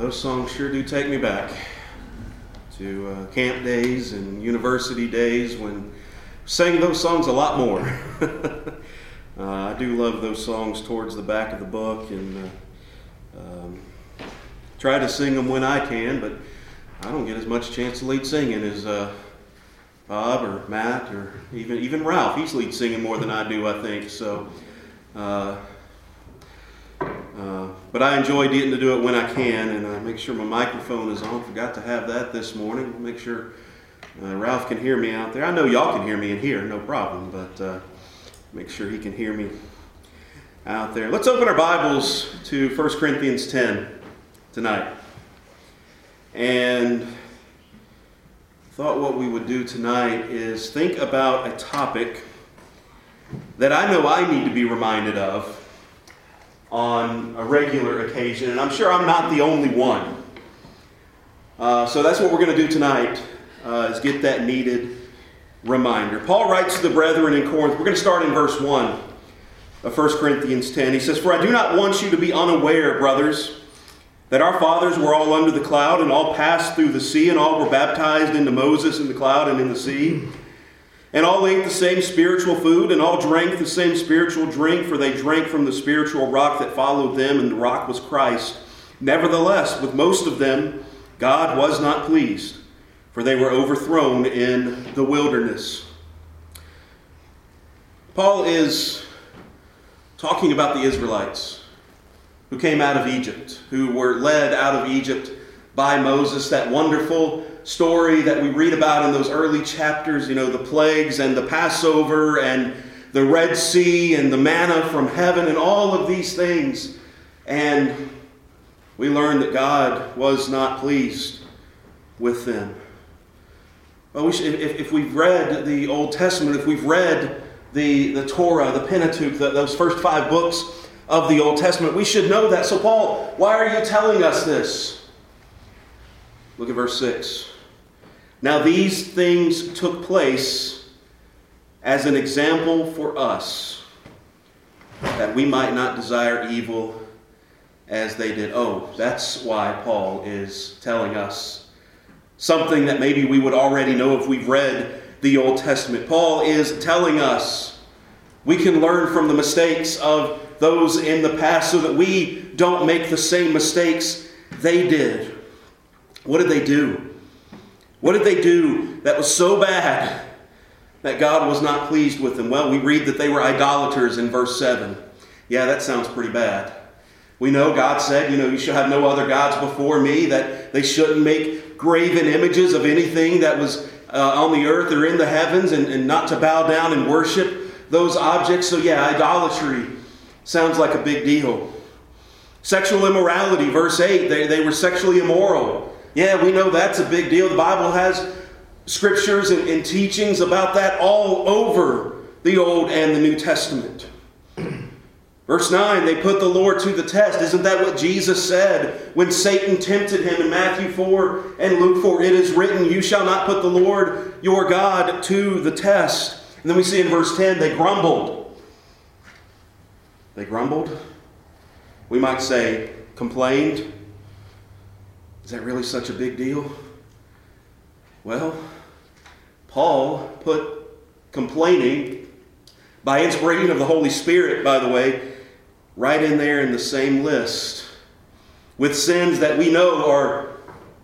those songs sure do take me back to uh, camp days and university days when I sang those songs a lot more. uh, I do love those songs towards the back of the book and uh, um, try to sing them when I can, but I don't get as much chance to lead singing as uh, Bob or Matt or even even Ralph. He's lead singing more than I do, I think. So. But I enjoy getting to do it when I can, and I make sure my microphone is on. Forgot to have that this morning. Make sure uh, Ralph can hear me out there. I know y'all can hear me in here, no problem, but uh, make sure he can hear me out there. Let's open our Bibles to 1 Corinthians 10 tonight. And thought what we would do tonight is think about a topic that I know I need to be reminded of on a regular occasion, and I'm sure I'm not the only one. Uh, so that's what we're going to do tonight, uh, is get that needed reminder. Paul writes to the brethren in Corinth, we're going to start in verse 1 of 1 Corinthians 10. He says, For I do not want you to be unaware, brothers, that our fathers were all under the cloud and all passed through the sea, and all were baptized into Moses in the cloud and in the sea and all ate the same spiritual food, and all drank the same spiritual drink, for they drank from the spiritual rock that followed them, and the rock was Christ. Nevertheless, with most of them, God was not pleased, for they were overthrown in the wilderness. Paul is talking about the Israelites who came out of Egypt, who were led out of Egypt by Moses, that wonderful story that we read about in those early chapters, you know, the plagues and the Passover and the Red Sea and the manna from heaven and all of these things. And we learn that God was not pleased with them. Well, we should, if, if we've read the Old Testament, if we've read the, the Torah, the Pentateuch, the, those first five books of the Old Testament, we should know that. So, Paul, why are you telling us this? Look at verse 6. Now, these things took place as an example for us, that we might not desire evil as they did. Oh, that's why Paul is telling us something that maybe we would already know if we've read the Old Testament. Paul is telling us we can learn from the mistakes of those in the past so that we don't make the same mistakes they did. What did they do? What did they do that was so bad that God was not pleased with them? Well, we read that they were idolaters in verse 7. Yeah, that sounds pretty bad. We know God said, you know, you shall have no other gods before me, that they shouldn't make graven images of anything that was uh, on the earth or in the heavens and, and not to bow down and worship those objects. So, yeah, idolatry sounds like a big deal. Sexual immorality, verse 8, they, they were sexually immoral. Yeah, we know that's a big deal. The Bible has scriptures and, and teachings about that all over the Old and the New Testament. Verse 9, they put the Lord to the test. Isn't that what Jesus said when Satan tempted him in Matthew 4 and Luke 4? It is written, You shall not put the Lord your God to the test. And then we see in verse 10, they grumbled. They grumbled. We might say, complained. Is that really such a big deal? Well, Paul put complaining by inspiration of the Holy Spirit, by the way, right in there in the same list with sins that we know are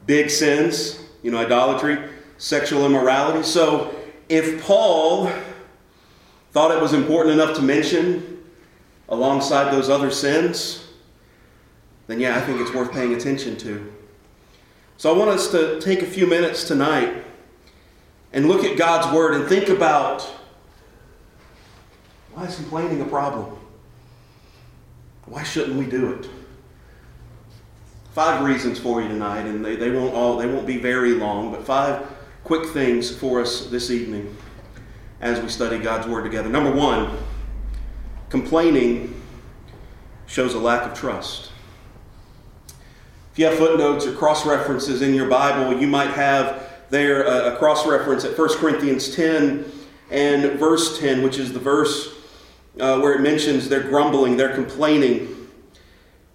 big sins, you know, idolatry, sexual immorality. So if Paul thought it was important enough to mention alongside those other sins, then yeah, I think it's worth paying attention to. So I want us to take a few minutes tonight and look at God's Word and think about why is complaining a problem? Why shouldn't we do it? Five reasons for you tonight, and they, they won't all they won't be very long, but five quick things for us this evening as we study God's Word together. Number one, complaining shows a lack of trust. If you have footnotes or cross references in your Bible, you might have there a, cross reference at 1 Corinthians 10 and verse 10, which is the verse uh, where it mentions they're grumbling, they're complaining.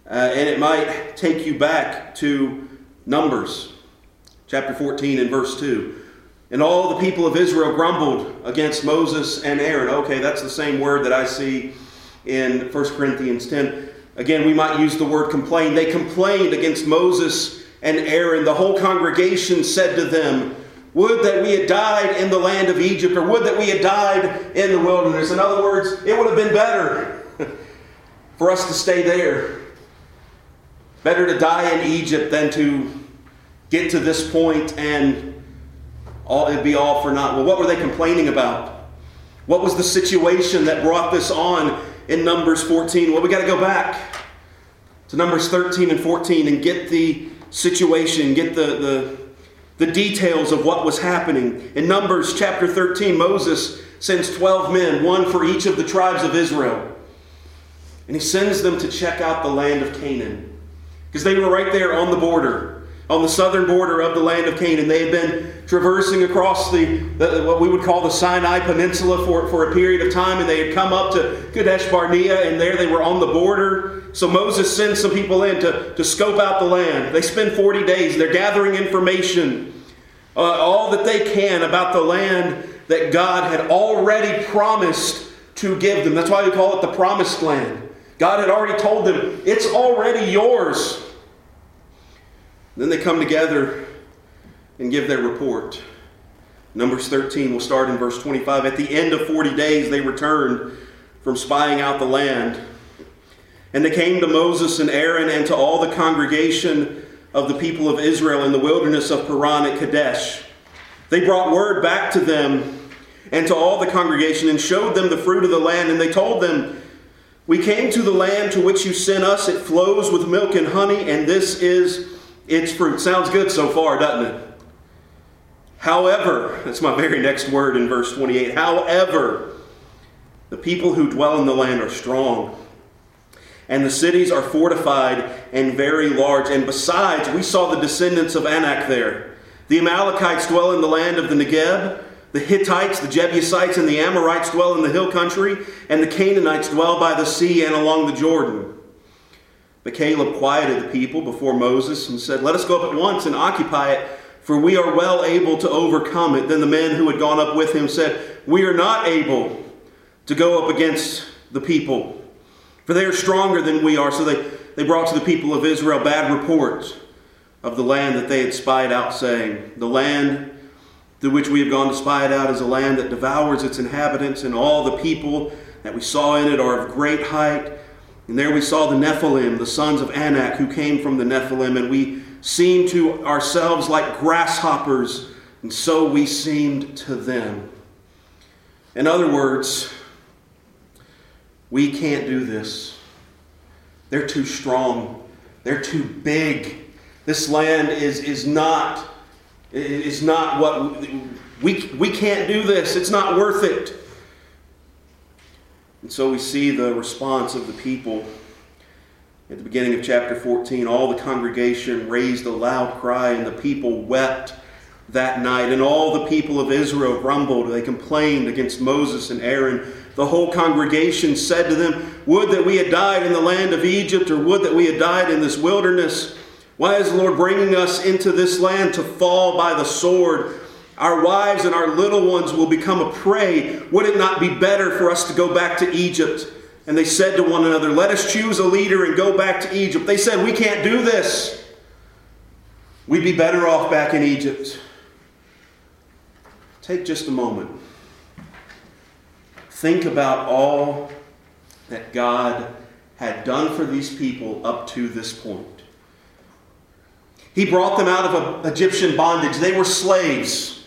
Uh, and it might take you back to Numbers chapter 14 and verse 2. And all the people of Israel grumbled against Moses and Aaron. Okay, that's the same word that I see in 1 Corinthians 10. Again, we might use the word complain. They complained against Moses and Aaron. The whole congregation said to them, Would that we had died in the land of Egypt, or would that we had died in the wilderness. In other words, it would have been better for us to stay there. Better to die in Egypt than to get to this point and all, it'd be all for naught. Well, what were they complaining about? What was the situation that brought this on in Numbers 14? Well, we got to go back to Numbers 13 and 14 and get the situation, get the, the, the details of what was happening. In Numbers chapter 13, Moses sends 12 men, one for each of the tribes of Israel. And he sends them to check out the land of Canaan because they were right there on the border on the southern border of the land of Canaan. They had been traversing across the, the, what we would call the Sinai Peninsula for, for a period of time, and they had come up to Kadesh Barnea, and there they were on the border. So Moses sends some people in to, to scope out the land. They spend 40 days. They're gathering information, uh, all that they can about the land that God had already promised to give them. That's why we call it the promised land. God had already told them, it's already yours. Then they come together and give their report. Numbers 13 will start in verse 25. At the end of 40 days, they returned from spying out the land. And they came to Moses and Aaron and to all the congregation of the people of Israel in the wilderness of Paran at Kadesh. They brought word back to them and to all the congregation and showed them the fruit of the land. And they told them, We came to the land to which you sent us. It flows with milk and honey, and this is its fruit. Sounds good so far, doesn't it? However, that's my very next word in verse 28. However, the people who dwell in the land are strong, and the cities are fortified and very large. And besides, we saw the descendants of Anak there. The Amalekites dwell in the land of the Negeb. The Hittites, the Jebusites, and the Amorites dwell in the hill country, and the Canaanites dwell by the sea and along the Jordan. But Caleb quieted the people before Moses and said, Let us go up at once and occupy it, for we are well able to overcome it. Then the men who had gone up with him said, We are not able to go up against the people, for they are stronger than we are. So they, they brought to the people of Israel bad reports of the land that they had spied out, saying, The land through which we have gone to spy it out is a land that devours its inhabitants, and all the people that we saw in it are of great height and there we saw the Nephilim, the sons of Anak, who came from the Nephilim, and we seemed to ourselves like grasshoppers, and so we seemed to them. In other words, we can't do this. They're too strong. They're too big. This land is, is not is not what we, we can't do this. It's not worth it. And so we see the response of the people. At the beginning of chapter 14, all the congregation raised a loud cry, and the people wept that night. And all the people of Israel grumbled. They complained against Moses and Aaron. The whole congregation said to them, Would that we had died in the land of Egypt, or would that we had died in this wilderness. Why is the Lord bringing us into this land to fall by the sword? Our wives and our little ones will become a prey. Would it not be better for us to go back to Egypt? And they said to one another, Let us choose a leader and go back to Egypt. They said, We can't do this. We'd be better off back in Egypt. Take just a moment. Think about all that God had done for these people up to this point. He brought them out of Egyptian bondage. They were slaves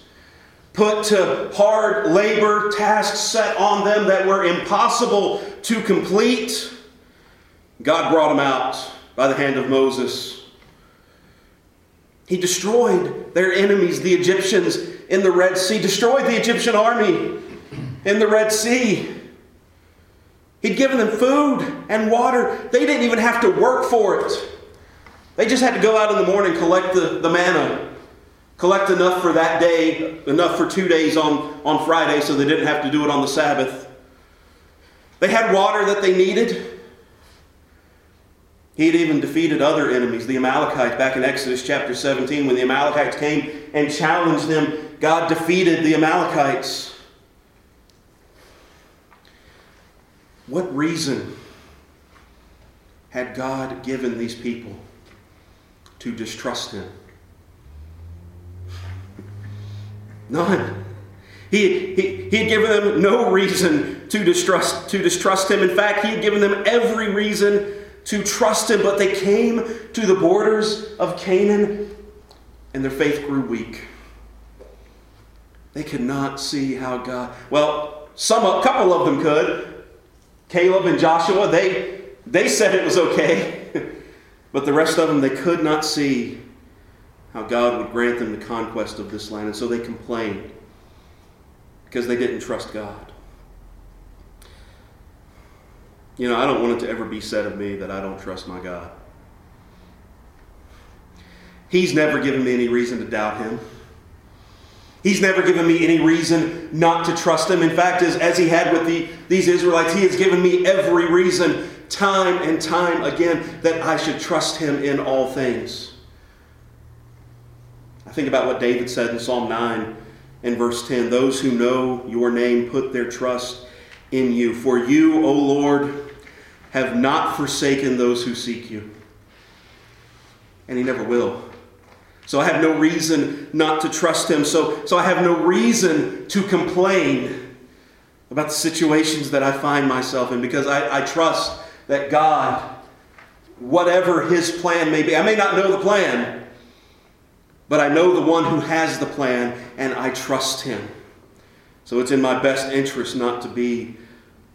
put to hard labor, tasks set on them that were impossible to complete. God brought them out by the hand of Moses. He destroyed their enemies, the Egyptians, in the Red Sea, destroyed the Egyptian army in the Red Sea. He'd given them food and water. They didn't even have to work for it. They just had to go out in the morning, collect the, the manna, collect enough for that day, enough for two days on, on Friday so they didn't have to do it on the Sabbath. They had water that they needed. He had even defeated other enemies, the Amalekites, back in Exodus chapter 17. When the Amalekites came and challenged them, God defeated the Amalekites. What reason had God given these people to distrust Him? None. He, he, he had given them no reason to distrust, to distrust Him. In fact, He had given them every reason to trust him, but they came to the borders of Canaan and their faith grew weak. They could not see how God, well, some a couple of them could. Caleb and Joshua, they they said it was okay. but the rest of them they could not see how God would grant them the conquest of this land, and so they complained because they didn't trust God. You know, I don't want it to ever be said of me that I don't trust my God. He's never given me any reason to doubt him. He's never given me any reason not to trust him. In fact, as, as he had with the, these Israelites, he has given me every reason, time and time again, that I should trust him in all things. Think about what David said in Psalm 9 and verse 10 Those who know your name put their trust in you. For you, O Lord, have not forsaken those who seek you. And he never will. So I have no reason not to trust him. So, so I have no reason to complain about the situations that I find myself in because I, I trust that God, whatever his plan may be, I may not know the plan, but I know the one who has the plan and I trust him. So it's in my best interest not to be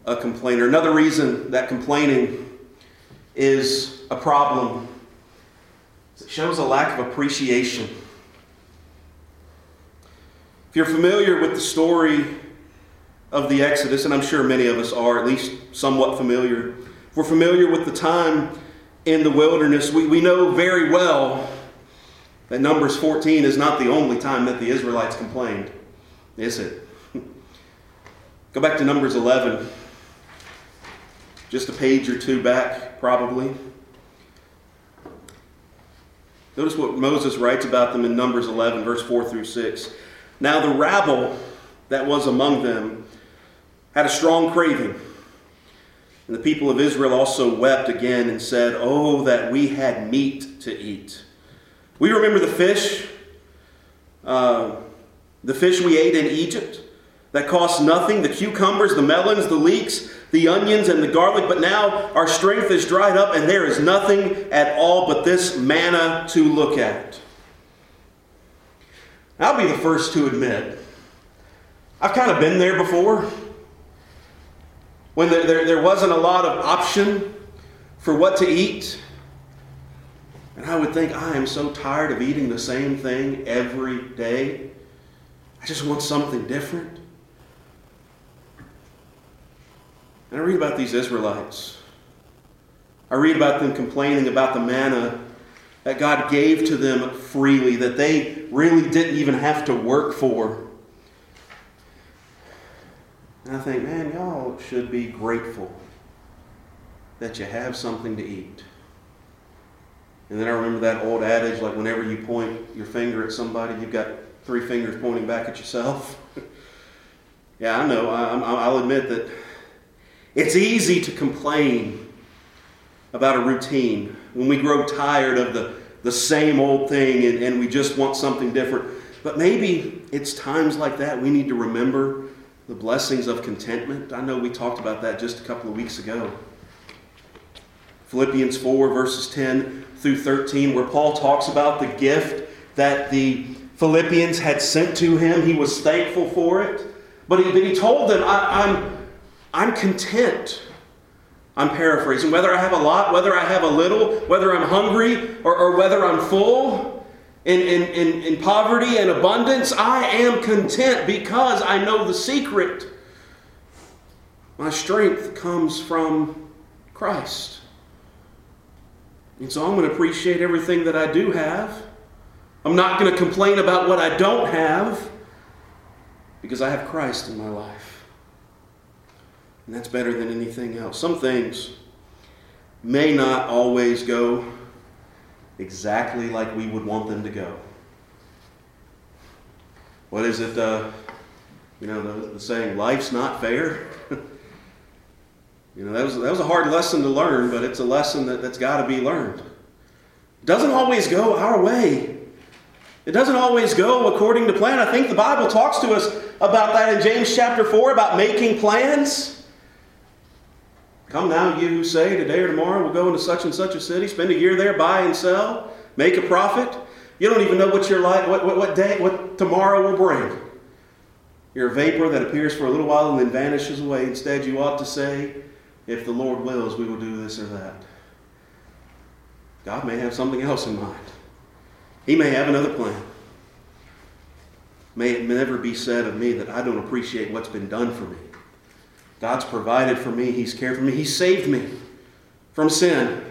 a complainer. Another reason that complaining is a problem is it shows a lack of appreciation. If you're familiar with the story of the Exodus, and I'm sure many of us are, at least somewhat familiar, if we're familiar with the time in the wilderness, we, we know very well that Numbers 14 is not the only time that the Israelites complained, is it? Go back to Numbers 11 just a page or two back, probably. Notice what Moses writes about them in Numbers 11, verse 4 through 6. Now the rabble that was among them had a strong craving. And the people of Israel also wept again and said, Oh, that we had meat to eat. We remember the fish, uh, the fish we ate in Egypt that cost nothing, the cucumbers, the melons, the leeks, the onions and the garlic, but now our strength is dried up and there is nothing at all but this manna to look at. I'll be the first to admit, I've kind of been there before. When there, there, there wasn't a lot of option for what to eat. And I would think, I am so tired of eating the same thing every day. I just want something different. And I read about these Israelites. I read about them complaining about the manna that God gave to them freely, that they really didn't even have to work for. And I think, man, y'all should be grateful that you have something to eat. And then I remember that old adage like, whenever you point your finger at somebody, you've got three fingers pointing back at yourself. yeah, I know. I, will admit that it's easy to complain about a routine when we grow tired of the, the same old thing and, and we just want something different. But maybe it's times like that we need to remember the blessings of contentment. I know we talked about that just a couple of weeks ago. Philippians 4, verses 10 through 13, where Paul talks about the gift that the Philippians had sent to him. He was thankful for it. But he, but he told them, I, I'm I'm content. I'm paraphrasing. Whether I have a lot, whether I have a little, whether I'm hungry or, or whether I'm full, in, in, in, in poverty and abundance, I am content because I know the secret. My strength comes from Christ. And so I'm going to appreciate everything that I do have. I'm not going to complain about what I don't have because I have Christ in my life. And that's better than anything else. Some things may not always go exactly like we would want them to go. What is it? Uh, you know, the, the saying, life's not fair. You know, that was, that was a hard lesson to learn, but it's a lesson that, that's got to be learned. It doesn't always go our way. It doesn't always go according to plan. I think the Bible talks to us about that in James chapter 4 about making plans. Come now, you who say, today or tomorrow we'll go into such and such a city, spend a year there, buy and sell, make a profit. You don't even know what your life, what, what, what day, what tomorrow will bring. You're a vapor that appears for a little while and then vanishes away. Instead, you ought to say, if the Lord wills, we will do this or that. God may have something else in mind. He may have another plan. May it never be said of me that I don't appreciate what's been done for me. God's provided for me, He's cared for me, He saved me from sin.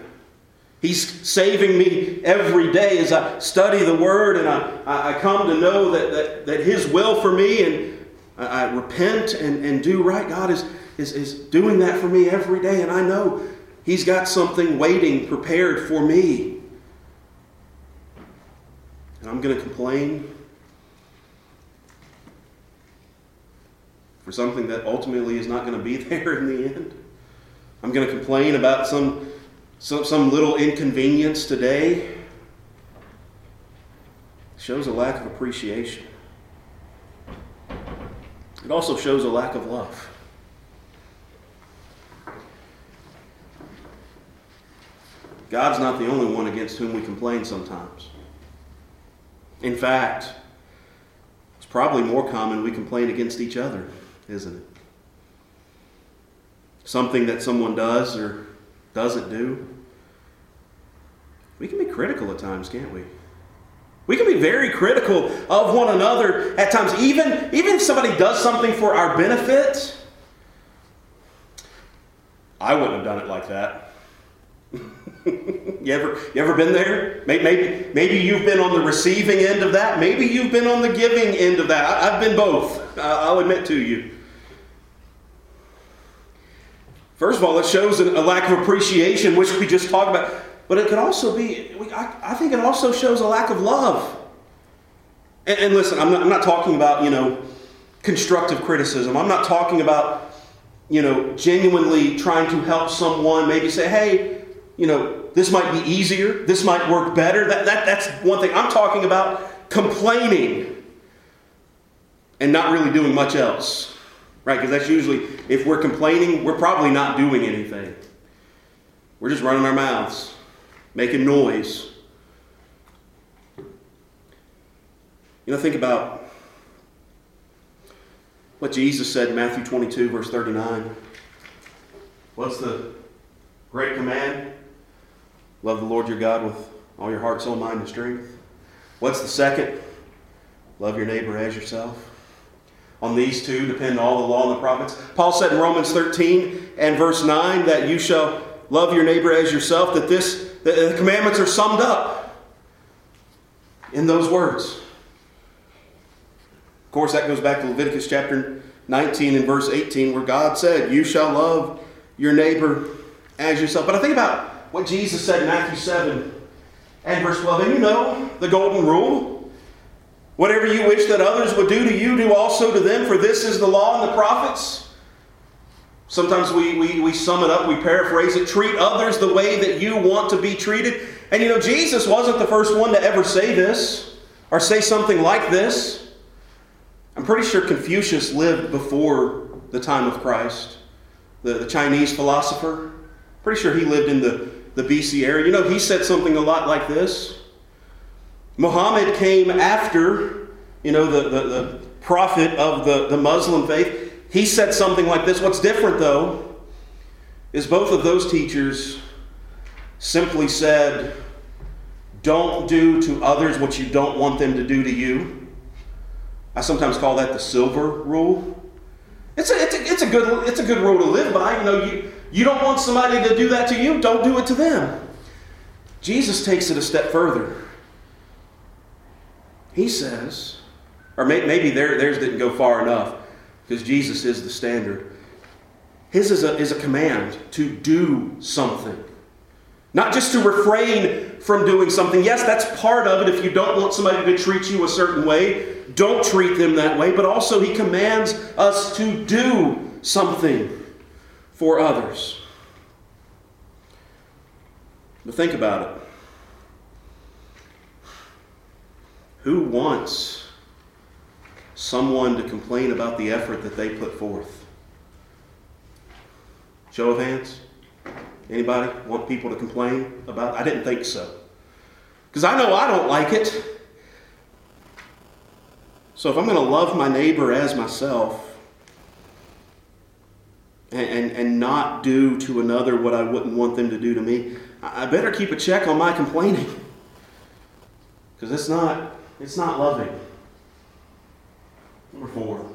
He's saving me every day as I study the Word and I, I come to know that, that, that His will for me and I, I repent and, and do right. God is, is, is doing that for me every day, and I know He's got something waiting, prepared for me. And I'm going to complain for something that ultimately is not going to be there in the end. I'm going to complain about some, some, some little inconvenience today. It shows a lack of appreciation. It also shows a lack of love. God's not the only one against whom we complain sometimes. In fact, it's probably more common we complain against each other, isn't it? Something that someone does or doesn't do. We can be critical at times, can't we? We can be very critical of one another at times, even, even if somebody does something for our benefit. I wouldn't have done it like that. you ever you ever been there? Maybe maybe you've been on the receiving end of that. Maybe you've been on the giving end of that. I, have been both. I'll admit to you. First of all, it shows a lack of appreciation, which we just talked about. But it could also be. I, think it also shows a lack of love. And, and listen, I'm not, I'm not talking about you know constructive criticism. I'm not talking about you know genuinely trying to help someone. Maybe say, hey you know, this might be easier, this might work better. That, that, that's one thing. I'm talking about complaining and not really doing much else. Right? Because that's usually, if we're complaining, we're probably not doing anything. We're just running our mouths, making noise. You know, think about what Jesus said in Matthew 22, verse 39. What's the great command? Love the Lord your God with all your heart, soul, mind, and strength. What's the second? Love your neighbor as yourself. On these two depend all the law and the prophets. Paul said in Romans 13 and verse 9 that you shall love your neighbor as yourself, that this the commandments are summed up in those words. Of course, that goes back to Leviticus chapter 19 and verse 18, where God said, You shall love your neighbor as yourself. But I think about what Jesus said in Matthew 7 and verse 12. And you know the golden rule. Whatever you wish that others would do to you, do also to them, for this is the law and the prophets. Sometimes we, we, we sum it up, we paraphrase it treat others the way that you want to be treated. And you know, Jesus wasn't the first one to ever say this or say something like this. I'm pretty sure Confucius lived before the time of Christ, the, the Chinese philosopher. Pretty sure he lived in the the BC area. You know, he said something a lot like this. Muhammad came after, you know, the, the, the prophet of the, the Muslim faith. He said something like this. What's different, though, is both of those teachers simply said, Don't do to others what you don't want them to do to you. I sometimes call that the silver rule. It's a, it's a, it's a, good, it's a good rule to live by. You know, you, you don't want somebody to do that to you? Don't do it to them. Jesus takes it a step further. He says, or maybe theirs didn't go far enough because Jesus is the standard. His is a, is a command to do something. Not just to refrain from doing something. Yes, that's part of it. If you don't want somebody to treat you a certain way, don't treat them that way. But also, He commands us to do something for others. But think about it. Who wants someone to complain about the effort that they put forth? Show of hands. Anybody want people to complain about? I didn't think so. Because I know I don't like it. So if I'm going to love my neighbor as myself and, and, not do to another what I wouldn't want them to do to me, I better keep a check on my complaining. Because it's not, it's not loving. Number four.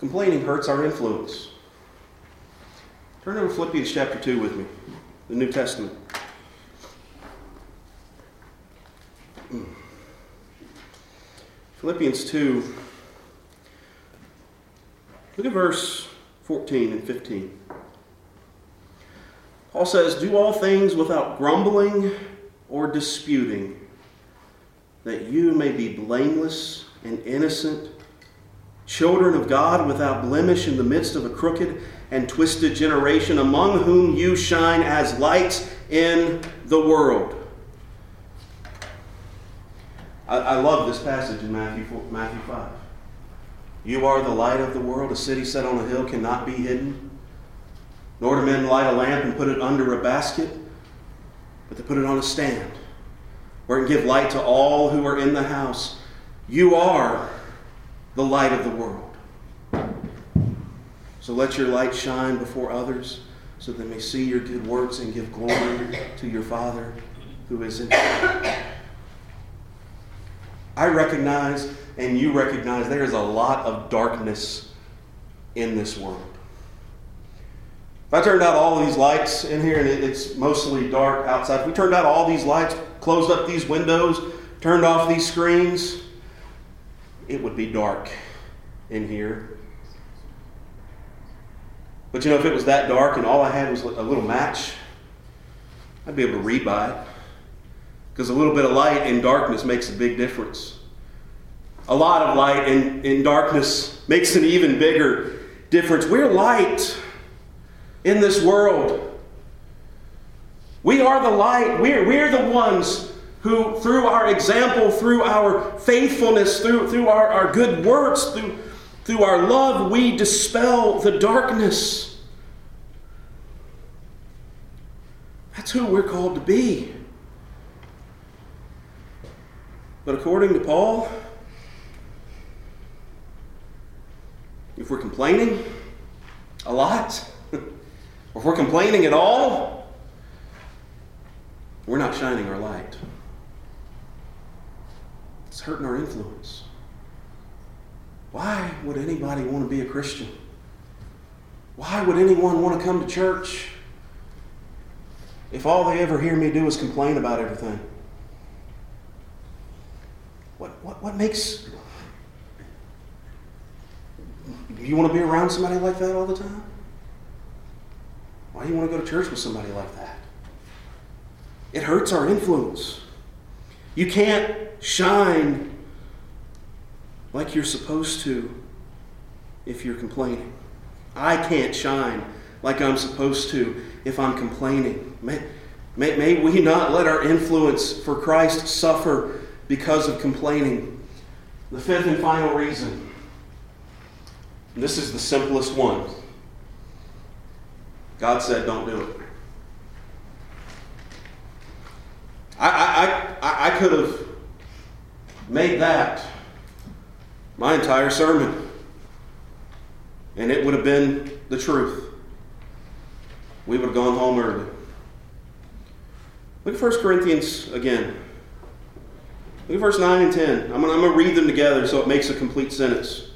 Complaining hurts our influence. Turn over Philippians chapter 2 with me, the New Testament. Philippians 2. Look at verse 14 and 15. Paul says, Do all things without grumbling or disputing, that you may be blameless and innocent, children of God without blemish in the midst of a crooked and twisted generation, among whom you shine as lights in the world. I, I love this passage in Matthew, 4, Matthew 5. You are the light of the world. A city set on a hill cannot be hidden. Nor do men light a lamp and put it under a basket, but they put it on a stand where it can give light to all who are in the house. You are the light of the world. So let your light shine before others so they may see your good works and give glory to your Father who is in heaven. I recognize and you recognize there is a lot of darkness in this world. If I turned out all these lights in here and it's mostly dark outside, if we turned out all these lights, closed up these windows, turned off these screens, it would be dark in here. But you know, if it was that dark and all I had was a little match, I'd be able to read by it. Because a little bit of light in darkness makes a big difference. A lot of light in, in darkness makes an even bigger difference. We're light in this world. We are the light. We're, we're the ones who, through our example, through our faithfulness, through, through our, our good works, through through our love, we dispel the darkness. That's who we're called to be. But according to Paul, if we're complaining a lot, or if we're complaining at all, we're not shining our light. It's hurting our influence. Why would anybody want to be a Christian? Why would anyone want to come to church if all they ever hear me do is complain about everything? What, what, what makes. You want to be around somebody like that all the time? Why do you want to go to church with somebody like that? It hurts our influence. You can't shine like you're supposed to if you're complaining. I can't shine like I'm supposed to if I'm complaining. May, may, may we not let our influence for Christ suffer because of complaining. The fifth and final reason, and this is the simplest one. God said, don't do it. I, I, I, I could have made that my entire sermon. And it would have been the truth. We would have gone home early. Look at 1 Corinthians again. Look at verse 9 and 10. I'm going to read them together so it makes a complete sentence.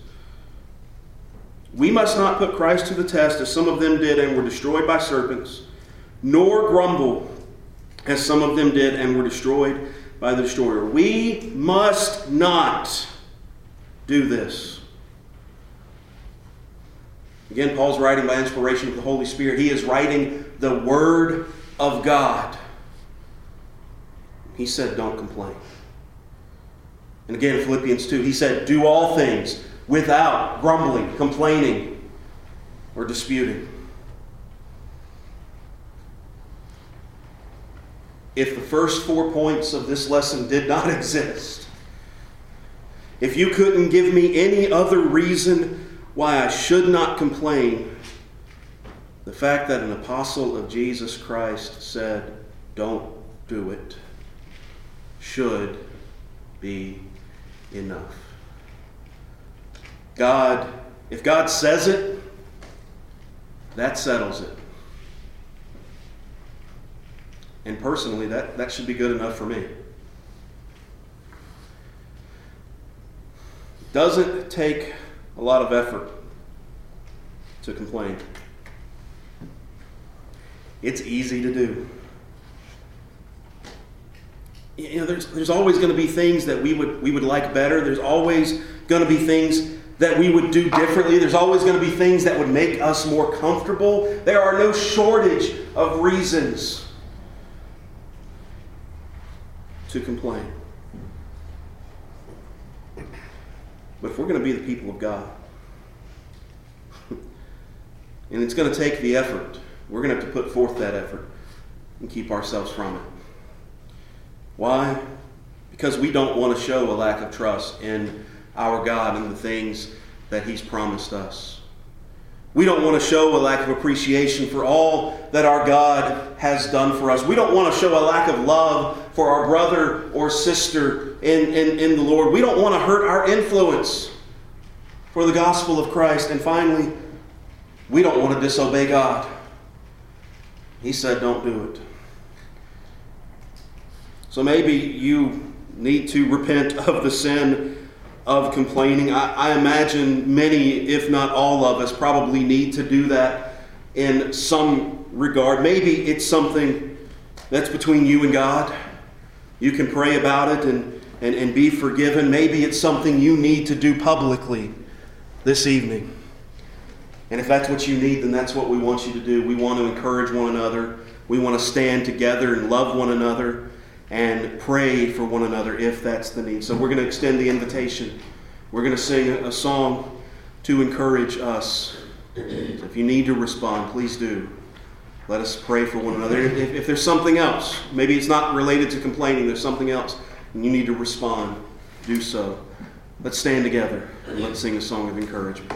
We must not put Christ to the test as some of them did and were destroyed by serpents, nor grumble as some of them did and were destroyed by the destroyer. We must not do this. Again, Paul's writing by inspiration of the Holy Spirit. He is writing the Word of God. He said, Don't complain. And again, Philippians 2, he said, Do all things without grumbling, complaining, or disputing. If the first four points of this lesson did not exist, if you couldn't give me any other reason why I should not complain, the fact that an apostle of Jesus Christ said, Don't do it, should be enough. God, if God says it, that settles it. And personally, that, that should be good enough for me. Doesn't take a lot of effort to complain. It's easy to do. You know, there's, there's always going to be things that we would, we would like better. There's always going to be things that we would do differently. There's always going to be things that would make us more comfortable. There are no shortage of reasons to complain. But if we're going to be the people of God, and it's going to take the effort, we're going to have to put forth that effort and keep ourselves from it. Why? Because we don't want to show a lack of trust in our God and the things that He's promised us. We don't want to show a lack of appreciation for all that our God has done for us. We don't want to show a lack of love for our brother or sister in, in, in the Lord. We don't want to hurt our influence for the gospel of Christ. And finally, we don't want to disobey God. He said, don't do it. So maybe you need to repent of the sin of complaining. I, I, imagine many, if not all of us, probably need to do that in some regard. Maybe it's something that's between you and God. You can pray about it and, and, and be forgiven. Maybe it's something you need to do publicly this evening. And if that's what you need, then that's what we want you to do. We want to encourage one another. We want to stand together and love one another and pray for one another if that's the need. So we're going to extend the invitation. We're going to sing a song to encourage us. If you need to respond, please do. Let us pray for one another. If, if, there's something else, maybe it's not related to complaining, there's something else, and you need to respond, do so. Let's stand together and let's sing a song of encouragement.